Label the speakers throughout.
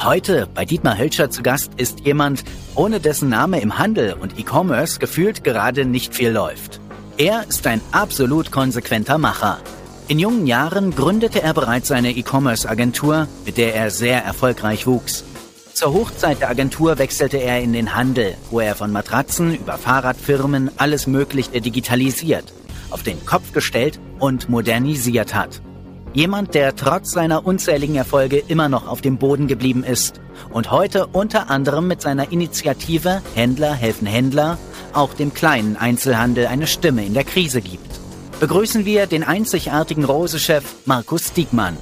Speaker 1: Heute bei Dietmar Hölscher zu Gast ist jemand, ohne dessen Name im Handel und E-Commerce gefühlt gerade nicht viel läuft. Er ist ein absolut konsequenter Macher. In jungen Jahren gründete er bereits seine E-Commerce-Agentur, mit der er sehr erfolgreich wuchs. Zur Hochzeit der Agentur wechselte er in den Handel, wo er von Matratzen über Fahrradfirmen alles Mögliche digitalisiert, auf den Kopf gestellt und modernisiert hat. Jemand, der trotz seiner unzähligen Erfolge immer noch auf dem Boden geblieben ist und heute unter anderem mit seiner Initiative Händler helfen Händler auch dem kleinen Einzelhandel eine Stimme in der Krise gibt. Begrüßen wir den einzigartigen Rose-Chef Markus Diekmann.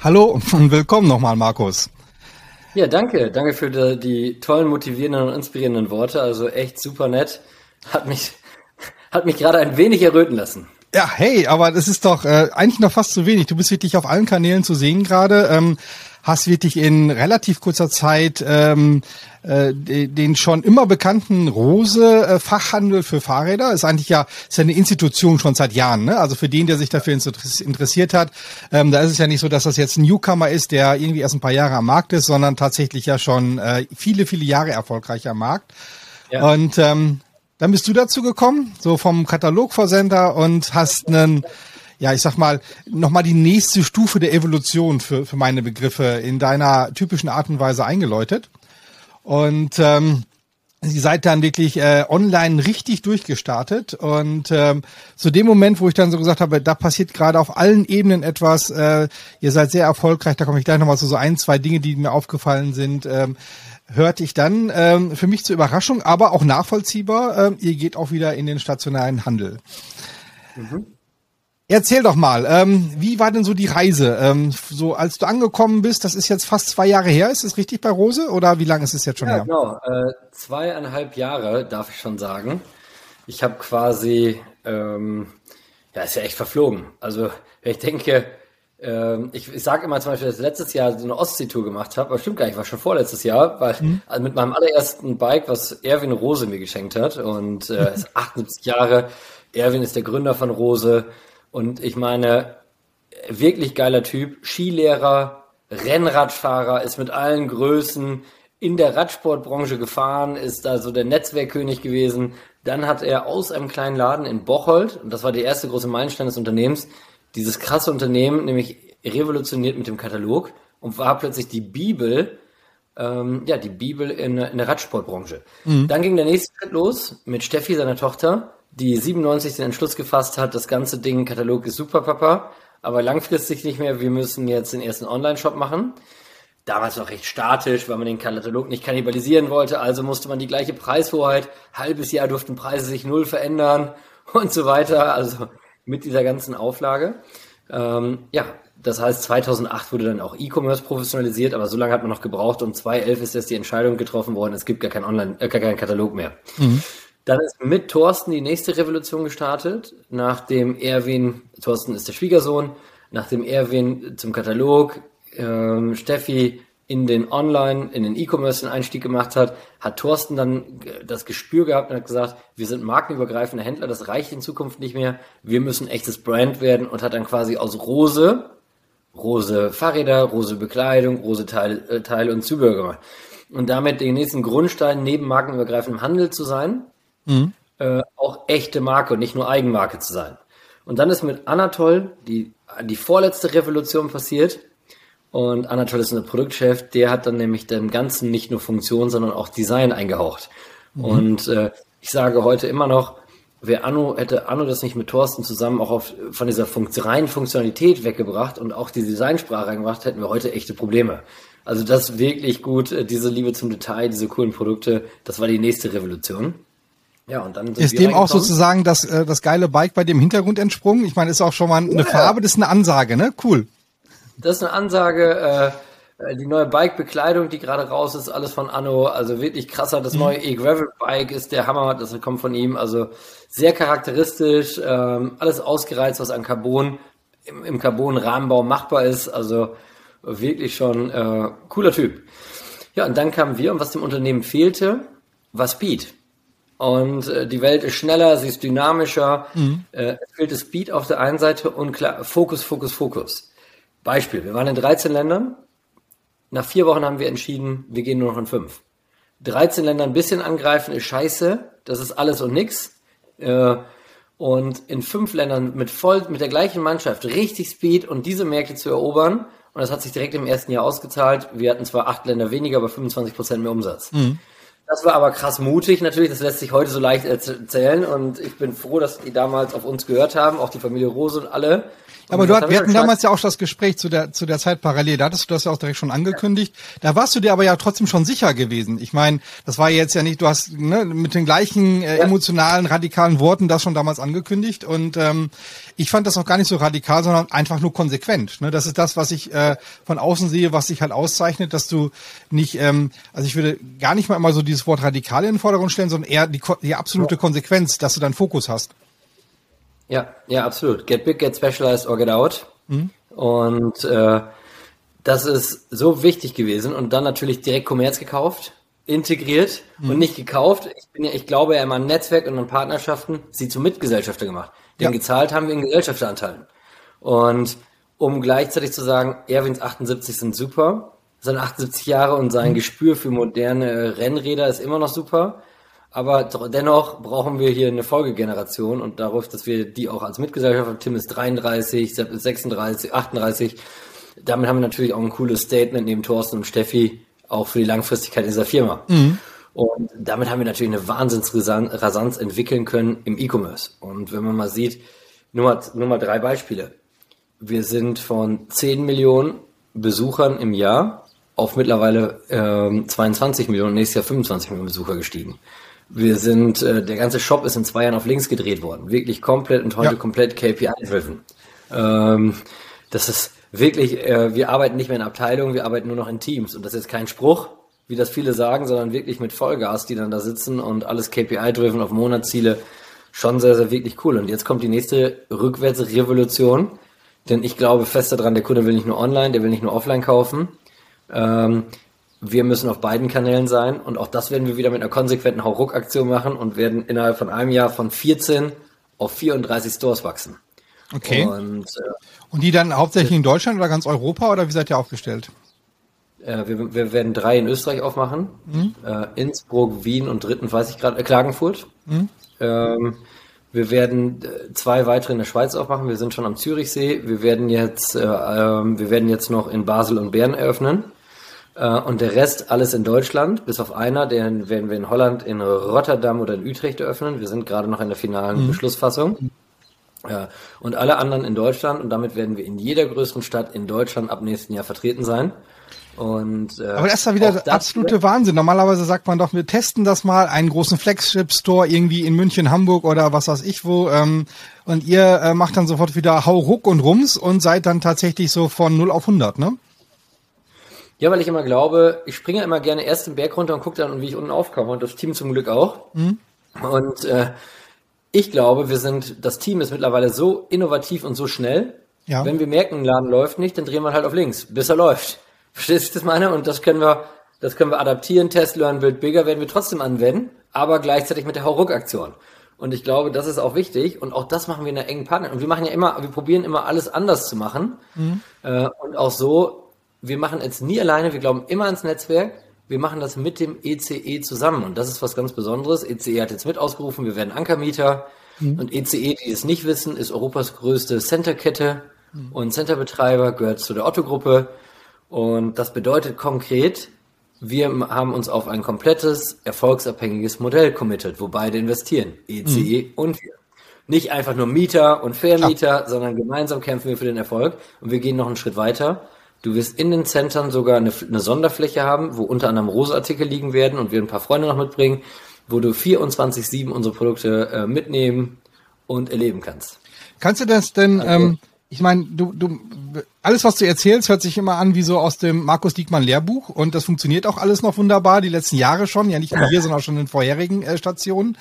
Speaker 2: Hallo und willkommen nochmal, Markus.
Speaker 3: Ja, danke. Danke für die, die, tollen, motivierenden und inspirierenden Worte. Also echt super nett. Hat mich, hat mich gerade ein wenig erröten lassen.
Speaker 2: Ja, hey, aber das ist doch äh, eigentlich noch fast zu wenig. Du bist wirklich auf allen Kanälen zu sehen gerade. Ähm, hast wirklich in relativ kurzer Zeit ähm, äh, den schon immer bekannten Rose äh, Fachhandel für Fahrräder ist eigentlich ja ist ja eine Institution schon seit Jahren. Ne? Also für den, der sich dafür interessiert hat, ähm, da ist es ja nicht so, dass das jetzt ein Newcomer ist, der irgendwie erst ein paar Jahre am Markt ist, sondern tatsächlich ja schon äh, viele viele Jahre erfolgreich am Markt. Ja. Und ähm, dann bist du dazu gekommen, so vom Katalogversender und hast einen, ja, ich sag mal, nochmal die nächste Stufe der Evolution für, für meine Begriffe in deiner typischen Art und Weise eingeläutet. Und ähm, Ihr seid dann wirklich äh, online richtig durchgestartet und ähm, zu dem Moment, wo ich dann so gesagt habe, da passiert gerade auf allen Ebenen etwas, äh, ihr seid sehr erfolgreich, da komme ich gleich nochmal zu so ein, zwei Dinge, die mir aufgefallen sind, ähm, hörte ich dann ähm, für mich zur Überraschung, aber auch nachvollziehbar, ähm, ihr geht auch wieder in den stationären Handel. Mhm. Erzähl doch mal, ähm, wie war denn so die Reise? Ähm, so als du angekommen bist, das ist jetzt fast zwei Jahre her, ist das richtig bei Rose oder wie lange ist es jetzt schon
Speaker 3: ja,
Speaker 2: her?
Speaker 3: Genau, äh, zweieinhalb Jahre darf ich schon sagen. Ich habe quasi, ähm, ja, ist ja echt verflogen. Also wenn ich denke, ähm, ich, ich sage immer zum Beispiel, dass ich letztes Jahr so eine Ostseetour gemacht habe, aber stimmt gar nicht, war schon vorletztes Jahr, weil mhm. also mit meinem allerersten Bike, was Erwin Rose mir geschenkt hat und äh, ist 78 Jahre. Erwin ist der Gründer von Rose und ich meine, wirklich geiler Typ, Skilehrer, Rennradfahrer, ist mit allen Größen in der Radsportbranche gefahren, ist da so der Netzwerkkönig gewesen. Dann hat er aus einem kleinen Laden in Bocholt, und das war der erste große Meilenstein des Unternehmens, dieses krasse Unternehmen nämlich revolutioniert mit dem Katalog und war plötzlich die Bibel, ähm, ja, die Bibel in, in der Radsportbranche. Mhm. Dann ging der nächste Schritt los mit Steffi, seiner Tochter, die 97 den Entschluss gefasst hat, das ganze Ding, Katalog ist super, Papa, aber langfristig nicht mehr, wir müssen jetzt den ersten Online-Shop machen. Damals noch recht statisch, weil man den Katalog nicht kannibalisieren wollte, also musste man die gleiche Preishoheit, halbes Jahr durften Preise sich null verändern und so weiter, also mit dieser ganzen Auflage. Ähm, ja, das heißt, 2008 wurde dann auch E-Commerce professionalisiert, aber so lange hat man noch gebraucht und 2011 ist jetzt die Entscheidung getroffen worden, es gibt gar keinen Online, äh, gar keinen Katalog mehr. Mhm. Dann ist mit Thorsten die nächste Revolution gestartet, nachdem Erwin, Thorsten ist der Schwiegersohn, nachdem Erwin zum Katalog, ähm, Steffi in den Online, in den E-Commerce den Einstieg gemacht hat, hat Thorsten dann das Gespür gehabt und hat gesagt, wir sind markenübergreifende Händler, das reicht in Zukunft nicht mehr, wir müssen echtes Brand werden und hat dann quasi aus Rose, Rose Fahrräder, Rose Bekleidung, Rose Teile, äh, Teile und Zubehör gemacht. Und damit den nächsten Grundstein neben markenübergreifendem Handel zu sein, mhm. äh, auch echte Marke und nicht nur Eigenmarke zu sein. Und dann ist mit Anatol die, die vorletzte Revolution passiert, und Anatol ist ein Produktchef, der hat dann nämlich dem Ganzen nicht nur Funktion, sondern auch Design eingehaucht. Mhm. Und äh, ich sage heute immer noch, wer Anno, hätte Anno das nicht mit Thorsten zusammen auch auf, von dieser Funkt reinen Funktionalität weggebracht und auch die Designsprache reingebracht, hätten wir heute echte Probleme. Also das wirklich gut, äh, diese Liebe zum Detail, diese coolen Produkte, das war die nächste Revolution.
Speaker 2: Ja, und dann ist dem auch sozusagen das, äh, das geile Bike bei dem Hintergrund entsprungen. Ich meine, ist auch schon mal eine ja. Farbe, das ist eine Ansage, ne? Cool.
Speaker 3: Das ist eine Ansage. Äh, die neue Bike-Bekleidung, die gerade raus ist, alles von Anno. Also wirklich krasser. Das mhm. neue E-Gravel-Bike ist der Hammer. Das kommt von ihm. Also sehr charakteristisch. Ähm, alles ausgereizt, was an Carbon im, im Carbon-Rahmenbau machbar ist. Also wirklich schon äh, cooler Typ. Ja, und dann kamen wir und was dem Unternehmen fehlte, war Speed. Und äh, die Welt ist schneller, sie ist dynamischer. Mhm. Äh, es fehlte Speed auf der einen Seite und klar, Fokus, Fokus, Fokus. Beispiel, wir waren in 13 Ländern. Nach vier Wochen haben wir entschieden, wir gehen nur noch in fünf. 13 Länder ein bisschen angreifen ist scheiße. Das ist alles und nix. Äh, und in fünf Ländern mit voll, mit der gleichen Mannschaft richtig Speed und diese Märkte zu erobern. Und das hat sich direkt im ersten Jahr ausgezahlt. Wir hatten zwar acht Länder weniger, aber 25 Prozent mehr Umsatz. Mhm. Das war aber krass mutig natürlich. Das lässt sich heute so leicht erzählen. Und ich bin froh, dass die damals auf uns gehört haben, auch die Familie Rose und alle.
Speaker 2: Aber du, wir hatten damals ja auch das Gespräch zu der, zu der Zeit parallel. Da hattest du das ja auch direkt schon angekündigt. Da warst du dir aber ja trotzdem schon sicher gewesen. Ich meine, das war jetzt ja nicht, du hast ne, mit den gleichen äh, emotionalen, radikalen Worten das schon damals angekündigt. Und ähm, ich fand das auch gar nicht so radikal, sondern einfach nur konsequent. Ne? Das ist das, was ich äh, von außen sehe, was sich halt auszeichnet, dass du nicht, ähm, also ich würde gar nicht mal immer so dieses Wort radikal in den Vordergrund stellen, sondern eher die, die absolute Konsequenz, dass du deinen Fokus hast.
Speaker 3: Ja, ja, absolut. Get big, get specialized or get out. Mhm. Und äh, das ist so wichtig gewesen und dann natürlich direkt Kommerz gekauft, integriert mhm. und nicht gekauft. Ich, bin ja, ich glaube ja immer an Netzwerk und an Partnerschaften, sie zu Mitgesellschafter gemacht. Den ja. gezahlt haben wir in Gesellschafteranteilen. Und um gleichzeitig zu sagen, Erwins 78 sind super, seine 78 Jahre und sein. Gespür für moderne Rennräder ist immer noch super. Aber dennoch brauchen wir hier eine Folgegeneration und darauf, dass wir die auch als Mitgesellschafter, Tim ist 33, 36, 38, damit haben wir natürlich auch ein cooles Statement neben Thorsten und Steffi, auch für die Langfristigkeit dieser Firma. Mhm. Und damit haben wir natürlich eine Wahnsinnsrasanz entwickeln können im E-Commerce. Und wenn man mal sieht, nur mal, nur mal drei Beispiele. Wir sind von 10 Millionen Besuchern im Jahr auf mittlerweile ähm, 22 Millionen, nächstes Jahr 25 Millionen Besucher gestiegen. Wir sind, äh, der ganze Shop ist in zwei Jahren auf links gedreht worden. Wirklich komplett und heute ja. komplett KPI-driven. Ähm, das ist wirklich, äh, wir arbeiten nicht mehr in Abteilungen, wir arbeiten nur noch in Teams. Und das ist kein Spruch, wie das viele sagen, sondern wirklich mit Vollgas, die dann da sitzen und alles KPI-driven auf Monatsziele. Schon sehr, sehr wirklich cool. Und jetzt kommt die nächste Rückwärtsrevolution. Denn ich glaube fest daran, der Kunde will nicht nur online, der will nicht nur offline kaufen. Ähm, wir müssen auf beiden Kanälen sein und auch das werden wir wieder mit einer konsequenten Hauruck-Aktion machen und werden innerhalb von einem Jahr von 14 auf 34 Stores wachsen.
Speaker 2: Okay. Und, äh, und die dann hauptsächlich in Deutschland oder ganz Europa oder wie seid ihr aufgestellt?
Speaker 3: Äh, wir, wir, werden drei in Österreich aufmachen. Mhm. Äh, Innsbruck, Wien und dritten weiß ich gerade, äh, Klagenfurt. Mhm. Ähm, wir werden äh, zwei weitere in der Schweiz aufmachen. Wir sind schon am Zürichsee. Wir werden jetzt, äh, ähm, wir werden jetzt noch in Basel und Bern eröffnen. Äh, und der Rest alles in Deutschland, bis auf einer, den werden wir in Holland, in Rotterdam oder in Utrecht eröffnen. Wir sind gerade noch in der finalen mhm. Beschlussfassung. Ja, und alle anderen in Deutschland und damit werden wir in jeder größeren Stadt in Deutschland ab nächsten Jahr vertreten sein. Und,
Speaker 2: äh, Aber das ist ja wieder der absolute Wahnsinn. Normalerweise sagt man doch, wir testen das mal, einen großen Flagship-Store irgendwie in München, Hamburg oder was weiß ich wo. Ähm, und ihr äh, macht dann sofort wieder Hau, Ruck und Rums und seid dann tatsächlich so von 0 auf 100, ne?
Speaker 3: Ja, weil ich immer glaube, ich springe immer gerne erst den Berg runter und gucke dann, wie ich unten aufkomme und das Team zum Glück auch. Mhm. Und äh, ich glaube, wir sind, das Team ist mittlerweile so innovativ und so schnell. Ja. Wenn wir merken, ein Laden läuft nicht, dann drehen wir halt auf links, bis er läuft. Verstehst du das meine? Und das können wir, das können wir adaptieren, Test, Learn, Build Bigger werden wir trotzdem anwenden, aber gleichzeitig mit der Hauruck-Aktion. Und ich glaube, das ist auch wichtig. Und auch das machen wir in einer engen Partner. Und wir machen ja immer, wir probieren immer alles anders zu machen. Mhm. Äh, und auch so wir machen es nie alleine, wir glauben immer ans Netzwerk. Wir machen das mit dem ECE e zusammen und das ist was ganz Besonderes. ECE hat jetzt mit ausgerufen, wir werden Ankermieter mhm. und ECE, die es nicht wissen, ist Europas größte Centerkette mhm. und Centerbetreiber, gehört zu der Otto-Gruppe und das bedeutet konkret, wir haben uns auf ein komplettes, erfolgsabhängiges Modell committed, wo beide investieren, ECE e mhm. und wir. Nicht einfach nur Mieter und Vermieter, ja. sondern gemeinsam kämpfen wir für den Erfolg und wir gehen noch einen Schritt weiter Du wirst in den Centern sogar eine, eine Sonderfläche haben, wo unter anderem Roseartikel liegen werden und wir ein paar Freunde noch mitbringen, wo du 24-7 unsere Produkte äh, mitnehmen und erleben kannst.
Speaker 2: Kannst du das denn, okay. ähm, ich meine, du, du, alles, was du erzählst, hört sich immer an wie so aus dem Markus Diekmann Lehrbuch und das funktioniert auch alles noch wunderbar, die letzten Jahre schon, ja nicht nur hier, sondern auch schon in vorherigen äh, Stationen.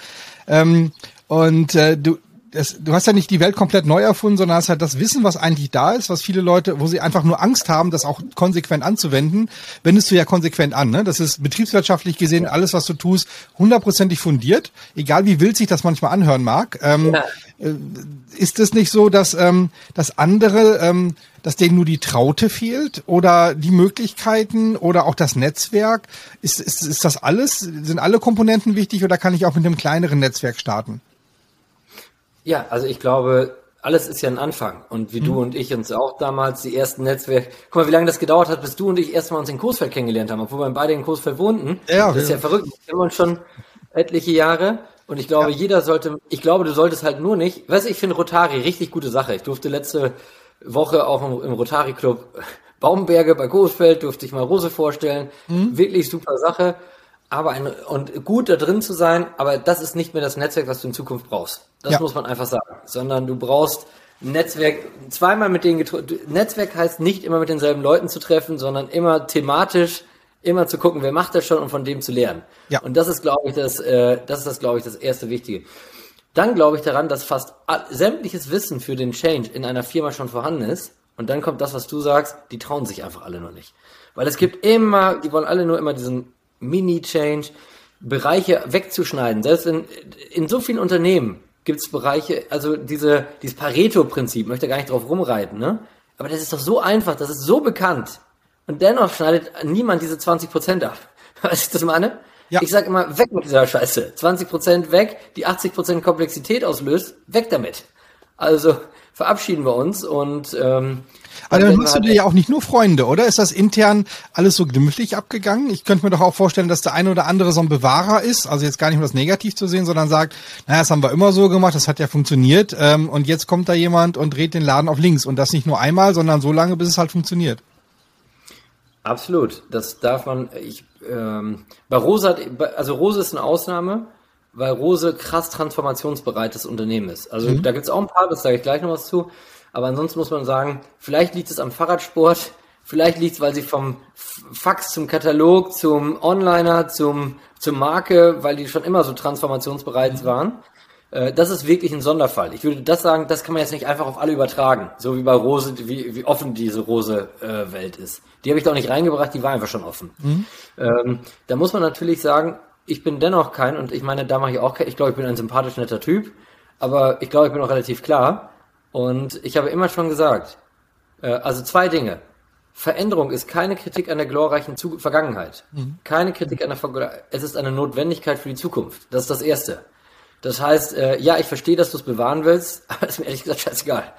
Speaker 2: Ähm, und äh, du, das, du hast ja nicht die Welt komplett neu erfunden, sondern hast halt das Wissen, was eigentlich da ist, was viele Leute, wo sie einfach nur Angst haben, das auch konsequent anzuwenden, wendest du ja konsequent an. Ne? Das ist betriebswirtschaftlich gesehen alles, was du tust, hundertprozentig fundiert, egal wie wild sich das manchmal anhören mag. Ähm, ja. Äh, ist es nicht so, dass, ähm, dass andere, ähm, dass denen nur die Traute fehlt oder die Möglichkeiten oder auch das Netzwerk? Ist, ist, ist das alles? Sind alle Komponenten wichtig oder kann ich auch mit einem kleineren Netzwerk starten?
Speaker 3: Ja, also ich glaube, alles ist ja ein Anfang. Und wie mhm. du und ich uns auch damals die ersten Netzwerke, guck mal, wie lange das gedauert hat, bis du und ich erstmal uns in Coesfeld kennengelernt haben, obwohl wir beide in Coesfeld wohnten. Ja, das ist ja verrückt. Wir kennen uns schon etliche Jahre. Und ich glaube, ja. jeder sollte, ich glaube, du solltest halt nur nicht, weißt du, ich finde Rotari richtig gute Sache. Ich durfte letzte Woche auch im, im Rotary Club Baumberge bei Coesfeld, durfte ich mal Rose vorstellen. Mhm. Wirklich super Sache aber ein, und gut da drin zu sein, aber das ist nicht mehr das Netzwerk, was du in Zukunft brauchst. Das ja. muss man einfach sagen. Sondern du brauchst ein Netzwerk, zweimal mit denen getroffen. Netzwerk heißt nicht immer mit denselben Leuten zu treffen, sondern immer thematisch, immer zu gucken, wer macht das schon und von dem zu lernen. Ja. Und das ist, glaube ich, das, äh, das ist das, glaube ich, das erste Wichtige. Dann glaube ich daran, dass fast sämtliches Wissen für den Change in einer Firma schon vorhanden ist. Und dann kommt das, was du sagst, die trauen sich einfach alle noch nicht. Weil es gibt immer, die wollen alle nur immer diesen Mini-Change, Bereiche wegzuschneiden. Selbst in, in so vielen Unternehmen gibt es Bereiche, also diese, dieses Pareto-Prinzip, möchte gar nicht drauf rumreiten, ne? Aber das ist doch so einfach, das ist so bekannt. Und dennoch schneidet niemand diese 20% ab. Weißt du das meine? Ja. Ich sag immer, weg mit dieser Scheiße. 20% weg, die 80% Komplexität auslöst, weg damit. Also verabschieden wir uns und ähm,
Speaker 2: aber dann hast du dir ja auch nicht nur Freunde, oder? Ist das intern alles so glimpflich abgegangen? Ich könnte mir doch auch vorstellen, dass der eine oder andere so ein Bewahrer ist, also jetzt gar nicht um das negativ zu sehen, sondern sagt, naja, das haben wir immer so gemacht, das hat ja funktioniert ähm, und jetzt kommt da jemand und dreht den Laden auf links und das nicht nur einmal, sondern so lange, bis es halt funktioniert.
Speaker 3: Absolut, das darf man, ich, ähm, bei Rose hat, also Rose ist eine Ausnahme, weil Rose krass transformationsbereites Unternehmen ist. Also mhm. da gibt's auch ein paar, das sage ich gleich noch was zu. Aber ansonsten muss man sagen, vielleicht liegt es am Fahrradsport, vielleicht liegt es, weil sie vom Fax zum Katalog, zum Onliner, zum, zum Marke, weil die schon immer so transformationsbereit mhm. waren. Äh, das ist wirklich ein Sonderfall. Ich würde das sagen, das kann man jetzt nicht einfach auf alle übertragen, so wie bei Rose, wie, wie offen diese Rose-Welt äh, ist. Die habe ich da auch nicht reingebracht, die war einfach schon offen. Mhm. Ähm, da muss man natürlich sagen, ich bin dennoch kein, und ich meine, da mache ich auch kein, ich glaube, ich bin ein sympathisch netter Typ, aber ich glaube, ich bin auch relativ klar. Und ich habe immer schon gesagt, äh, also zwei Dinge. Veränderung ist keine Kritik an der glorreichen Zu Vergangenheit. Mhm. Keine Kritik an der Vergangenheit. Es ist eine Notwendigkeit für die Zukunft. Das ist das Erste. Das heißt, äh, ja, ich verstehe, dass du es bewahren willst, aber ist mir ehrlich gesagt scheißegal.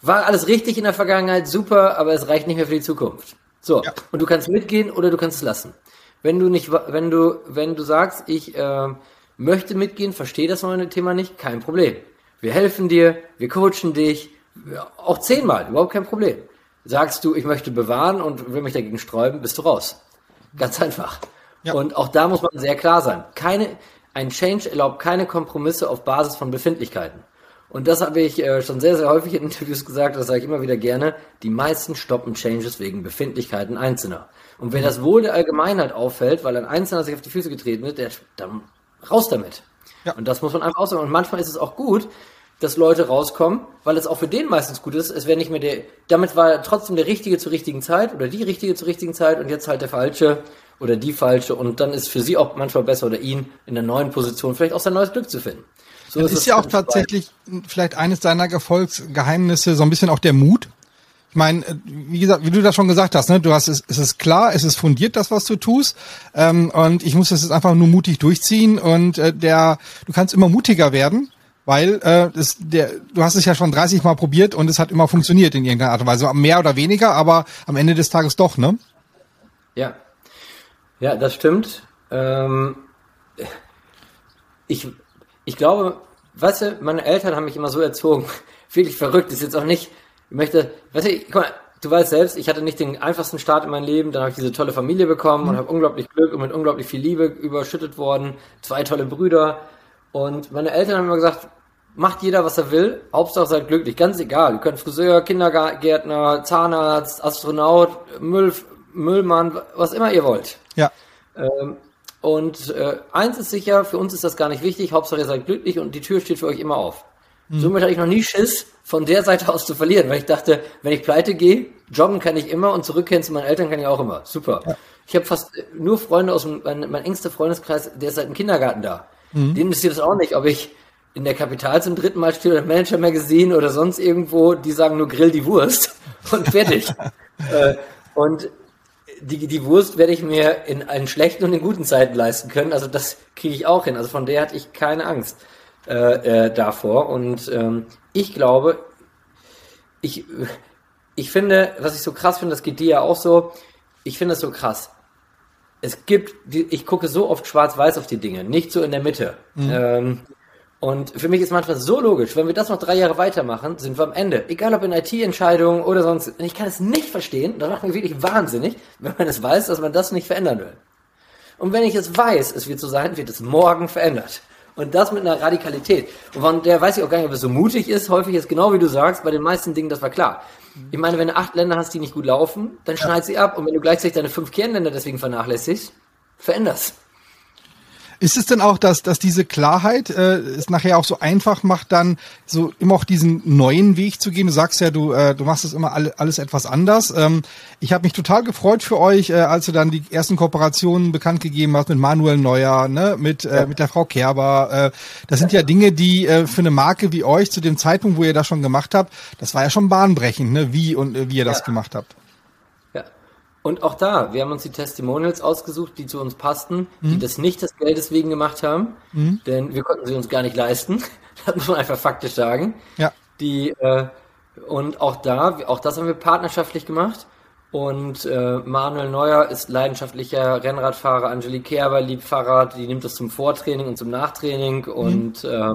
Speaker 3: War alles richtig in der Vergangenheit, super, aber es reicht nicht mehr für die Zukunft. So, ja. und du kannst mitgehen oder du kannst es lassen. Wenn du nicht, wenn du, wenn du sagst, ich äh, möchte mitgehen, verstehe das neue Thema nicht, kein Problem. Wir helfen dir, wir coachen dich, auch zehnmal, überhaupt kein Problem. Sagst du, ich möchte bewahren und will mich dagegen sträuben, bist du raus. Ganz einfach. Ja. Und auch da muss man sehr klar sein. Keine, ein Change erlaubt keine Kompromisse auf Basis von Befindlichkeiten. Und das habe ich äh, schon sehr, sehr häufig in Interviews gesagt, das sage ich immer wieder gerne. Die meisten stoppen Changes wegen Befindlichkeiten Einzelner. Und wenn das Wohl der Allgemeinheit auffällt, weil ein Einzelner sich auf die Füße getreten wird, der, dann raus damit. Ja. Und das muss man einfach aussagen. Und manchmal ist es auch gut, dass Leute rauskommen, weil es auch für den meistens gut ist. Es wäre nicht mehr der, damit war trotzdem der Richtige zur richtigen Zeit oder die Richtige zur richtigen Zeit und jetzt halt der Falsche oder die Falsche und dann ist für sie auch manchmal besser oder ihn in der neuen Position vielleicht auch sein neues Glück zu finden.
Speaker 2: So das ist, ist ja auch tatsächlich vielleicht eines deiner Erfolgsgeheimnisse, so ein bisschen auch der Mut. Ich meine, äh, wie gesagt, wie du das schon gesagt hast, ne, du hast es, es ist klar, es ist fundiert, das was du tust, ähm, und ich muss es jetzt einfach nur mutig durchziehen und äh, der, du kannst immer mutiger werden, weil äh, es, der, du hast es ja schon 30 Mal probiert und es hat immer funktioniert in irgendeiner Art und Weise, mehr oder weniger, aber am Ende des Tages doch, ne?
Speaker 3: Ja, ja, das stimmt. Ähm, ich, ich glaube, weißt du, meine Eltern haben mich immer so erzogen, wirklich verrückt, ist jetzt auch nicht ich möchte, weißt du, guck mal, du weißt selbst, ich hatte nicht den einfachsten Start in meinem Leben, dann habe ich diese tolle Familie bekommen mhm. und habe unglaublich Glück und mit unglaublich viel Liebe überschüttet worden, zwei tolle Brüder. Und meine Eltern haben immer gesagt, macht jeder, was er will, Hauptsache seid glücklich, ganz egal, ihr könnt Friseur, Kindergärtner, Zahnarzt, Astronaut, Müll, Müllmann, was immer ihr wollt.
Speaker 2: Ja.
Speaker 3: Ähm, und äh, eins ist sicher, für uns ist das gar nicht wichtig, Hauptsache ihr seid glücklich und die Tür steht für euch immer auf. Mhm. Somit hatte ich noch nie Schiss, von der Seite aus zu verlieren, weil ich dachte, wenn ich pleite gehe, joggen kann ich immer und zurückkehren zu meinen Eltern kann ich auch immer. Super. Ja. Ich habe fast nur Freunde aus dem, mein, mein engster Freundeskreis, der ist seit dem Kindergarten da. Mhm. Denen interessiert es auch nicht, ob ich in der Kapital zum dritten Mal stehe oder Manager Magazine oder sonst irgendwo, die sagen nur grill die Wurst und fertig. äh, und die, die Wurst werde ich mir in, in schlechten und in guten Zeiten leisten können. Also das kriege ich auch hin. Also von der hatte ich keine Angst äh, äh, davor. Und ähm, ich glaube, ich, ich finde, was ich so krass finde, das geht dir ja auch so, ich finde das so krass. Es gibt, ich gucke so oft schwarz-weiß auf die Dinge, nicht so in der Mitte. Mhm. Ähm, und für mich ist manchmal so logisch, wenn wir das noch drei Jahre weitermachen, sind wir am Ende. Egal ob in IT-Entscheidungen oder sonst. Ich kann es nicht verstehen, das macht mich wirklich wahnsinnig, wenn man es weiß, dass man das nicht verändern will. Und wenn ich es weiß, es wird so sein, wird es morgen verändert. Und das mit einer Radikalität. Und von der weiß ich auch gar nicht, ob es so mutig ist. Häufig ist genau wie du sagst, bei den meisten Dingen, das war klar. Ich meine, wenn du acht Länder hast, die nicht gut laufen, dann schneid sie ab. Und wenn du gleichzeitig deine fünf Kernländer deswegen vernachlässigst, veränderst.
Speaker 2: Ist es denn auch, dass, dass diese Klarheit äh, es nachher auch so einfach macht, dann so immer auch diesen neuen Weg zu gehen? Du sagst ja, du, äh, du machst es immer alle, alles etwas anders. Ähm, ich habe mich total gefreut für euch, äh, als du dann die ersten Kooperationen bekannt gegeben hast mit Manuel Neuer, ne, mit, äh, mit der Frau Kerber. Äh, das sind ja Dinge, die äh, für eine Marke wie euch zu dem Zeitpunkt, wo ihr das schon gemacht habt, das war ja schon bahnbrechend, ne, wie und äh, wie ihr das ja. gemacht habt.
Speaker 3: Und auch da, wir haben uns die Testimonials ausgesucht, die zu uns passten, mhm. die das nicht des Geldes wegen gemacht haben, mhm. denn wir konnten sie uns gar nicht leisten. das muss man einfach faktisch sagen. Ja. Die, äh, und auch da, auch das haben wir partnerschaftlich gemacht. Und äh, Manuel Neuer ist leidenschaftlicher Rennradfahrer, Angelique Kerber liebt Fahrrad, die nimmt das zum Vortraining und zum Nachtraining mhm. und äh,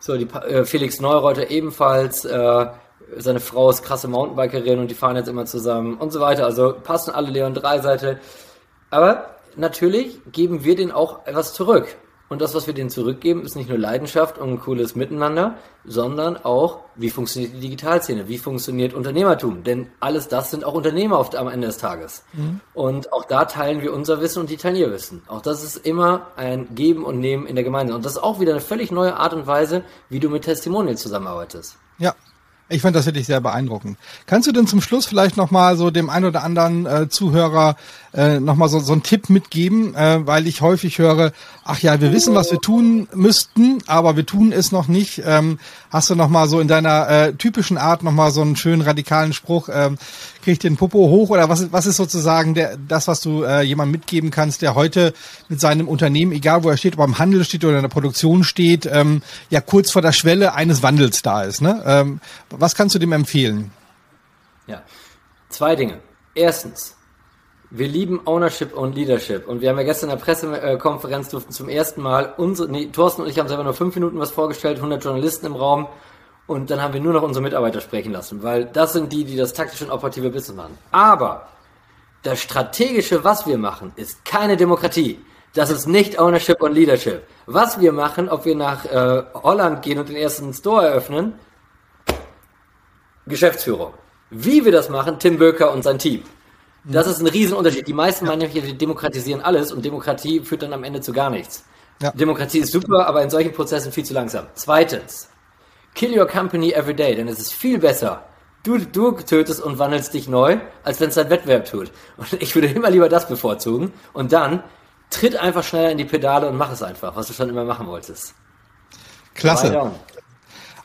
Speaker 3: so die äh, Felix Neureuter ebenfalls. Äh, seine Frau ist krasse Mountainbikerin und die fahren jetzt immer zusammen und so weiter. Also passen alle Leon Drei-Seite. Aber natürlich geben wir denen auch etwas zurück. Und das, was wir denen zurückgeben, ist nicht nur Leidenschaft und ein cooles Miteinander, sondern auch, wie funktioniert die Digitalszene, wie funktioniert Unternehmertum. Denn alles das sind auch Unternehmer oft am Ende des Tages. Mhm. Und auch da teilen wir unser Wissen und die teilen ihr Wissen. Auch das ist immer ein Geben und Nehmen in der Gemeinde. Und das ist auch wieder eine völlig neue Art und Weise, wie du mit Testimonials zusammenarbeitest.
Speaker 2: Ja, ich fand das wirklich sehr beeindruckend. Kannst du denn zum Schluss vielleicht nochmal so dem ein oder anderen äh, Zuhörer äh, nochmal so, so einen Tipp mitgeben, äh, weil ich häufig höre, ach ja, wir wissen, was wir tun müssten, aber wir tun es noch nicht. Ähm, hast du nochmal so in deiner äh, typischen Art nochmal so einen schönen radikalen Spruch, ähm, krieg ich den Popo hoch oder was, was ist sozusagen der, das, was du äh, jemandem mitgeben kannst, der heute mit seinem Unternehmen, egal wo er steht, ob er im Handel steht oder in der Produktion steht, ähm, ja kurz vor der Schwelle eines Wandels da ist. Ne? Ähm, was kannst du dem empfehlen?
Speaker 3: Ja, zwei Dinge. Erstens, wir lieben Ownership und Leadership. Und wir haben ja gestern in der Pressekonferenz durften zum ersten Mal unsere, nee, Thorsten und ich haben selber nur fünf Minuten was vorgestellt, 100 Journalisten im Raum. Und dann haben wir nur noch unsere Mitarbeiter sprechen lassen, weil das sind die, die das taktische und operative Business machen. Aber das strategische, was wir machen, ist keine Demokratie. Das ist nicht Ownership und Leadership. Was wir machen, ob wir nach äh, Holland gehen und den ersten Store eröffnen, Geschäftsführung. Wie wir das machen, Tim Böker und sein Team. Das ist ein Riesenunterschied. Die meisten meinen nämlich, wir demokratisieren alles und Demokratie führt dann am Ende zu gar nichts. Ja. Demokratie ist super, aber in solchen Prozessen viel zu langsam. Zweitens, kill your company every day, denn es ist viel besser. Du, du tötest und wandelst dich neu, als wenn es dein Wettbewerb tut. Und ich würde immer lieber das bevorzugen. Und dann tritt einfach schneller in die Pedale und mach es einfach, was du schon immer machen wolltest.
Speaker 2: Klasse.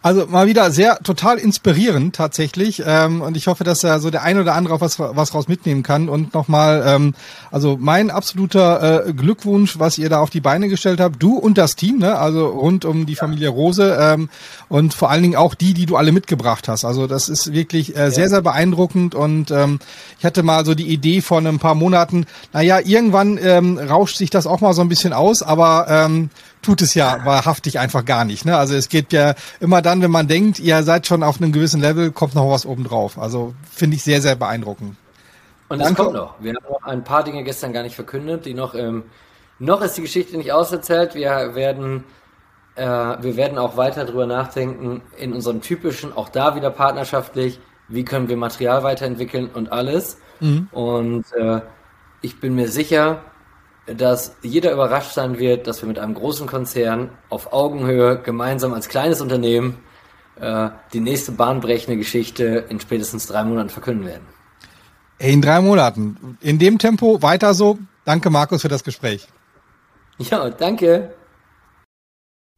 Speaker 2: Also mal wieder sehr total inspirierend tatsächlich ähm, und ich hoffe, dass da so der ein oder andere auch was was raus mitnehmen kann. Und nochmal ähm, also mein absoluter äh, Glückwunsch, was ihr da auf die Beine gestellt habt, du und das Team, ne? Also rund um die Familie Rose ähm, und vor allen Dingen auch die, die du alle mitgebracht hast. Also das ist wirklich äh, sehr sehr beeindruckend. Und ähm, ich hatte mal so die Idee vor ein paar Monaten, naja, irgendwann ähm, rauscht sich das auch mal so ein bisschen aus, aber ähm, tut es ja wahrhaftig einfach gar nicht. Ne? Also es geht ja immer dann, wenn man denkt, ihr seid schon auf einem gewissen Level, kommt noch was obendrauf. Also finde ich sehr, sehr beeindruckend.
Speaker 3: Und es kommt noch. Wir haben noch ein paar Dinge gestern gar nicht verkündet, die noch, ähm, noch ist die Geschichte nicht auserzählt. Wir werden, äh, wir werden auch weiter drüber nachdenken in unserem typischen, auch da wieder partnerschaftlich, wie können wir Material weiterentwickeln und alles. Mhm. Und äh, ich bin mir sicher, dass jeder überrascht sein wird, dass wir mit einem großen Konzern auf Augenhöhe gemeinsam als kleines Unternehmen äh, die nächste bahnbrechende Geschichte in spätestens drei Monaten verkünden werden.
Speaker 2: In drei Monaten. In dem Tempo weiter so. Danke, Markus, für das Gespräch.
Speaker 3: Ja, danke.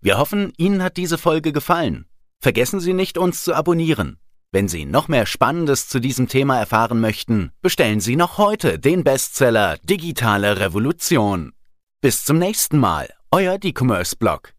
Speaker 1: Wir hoffen, Ihnen hat diese Folge gefallen. Vergessen Sie nicht, uns zu abonnieren. Wenn Sie noch mehr Spannendes zu diesem Thema erfahren möchten, bestellen Sie noch heute den Bestseller Digitale Revolution. Bis zum nächsten Mal, euer D-Commerce Blog.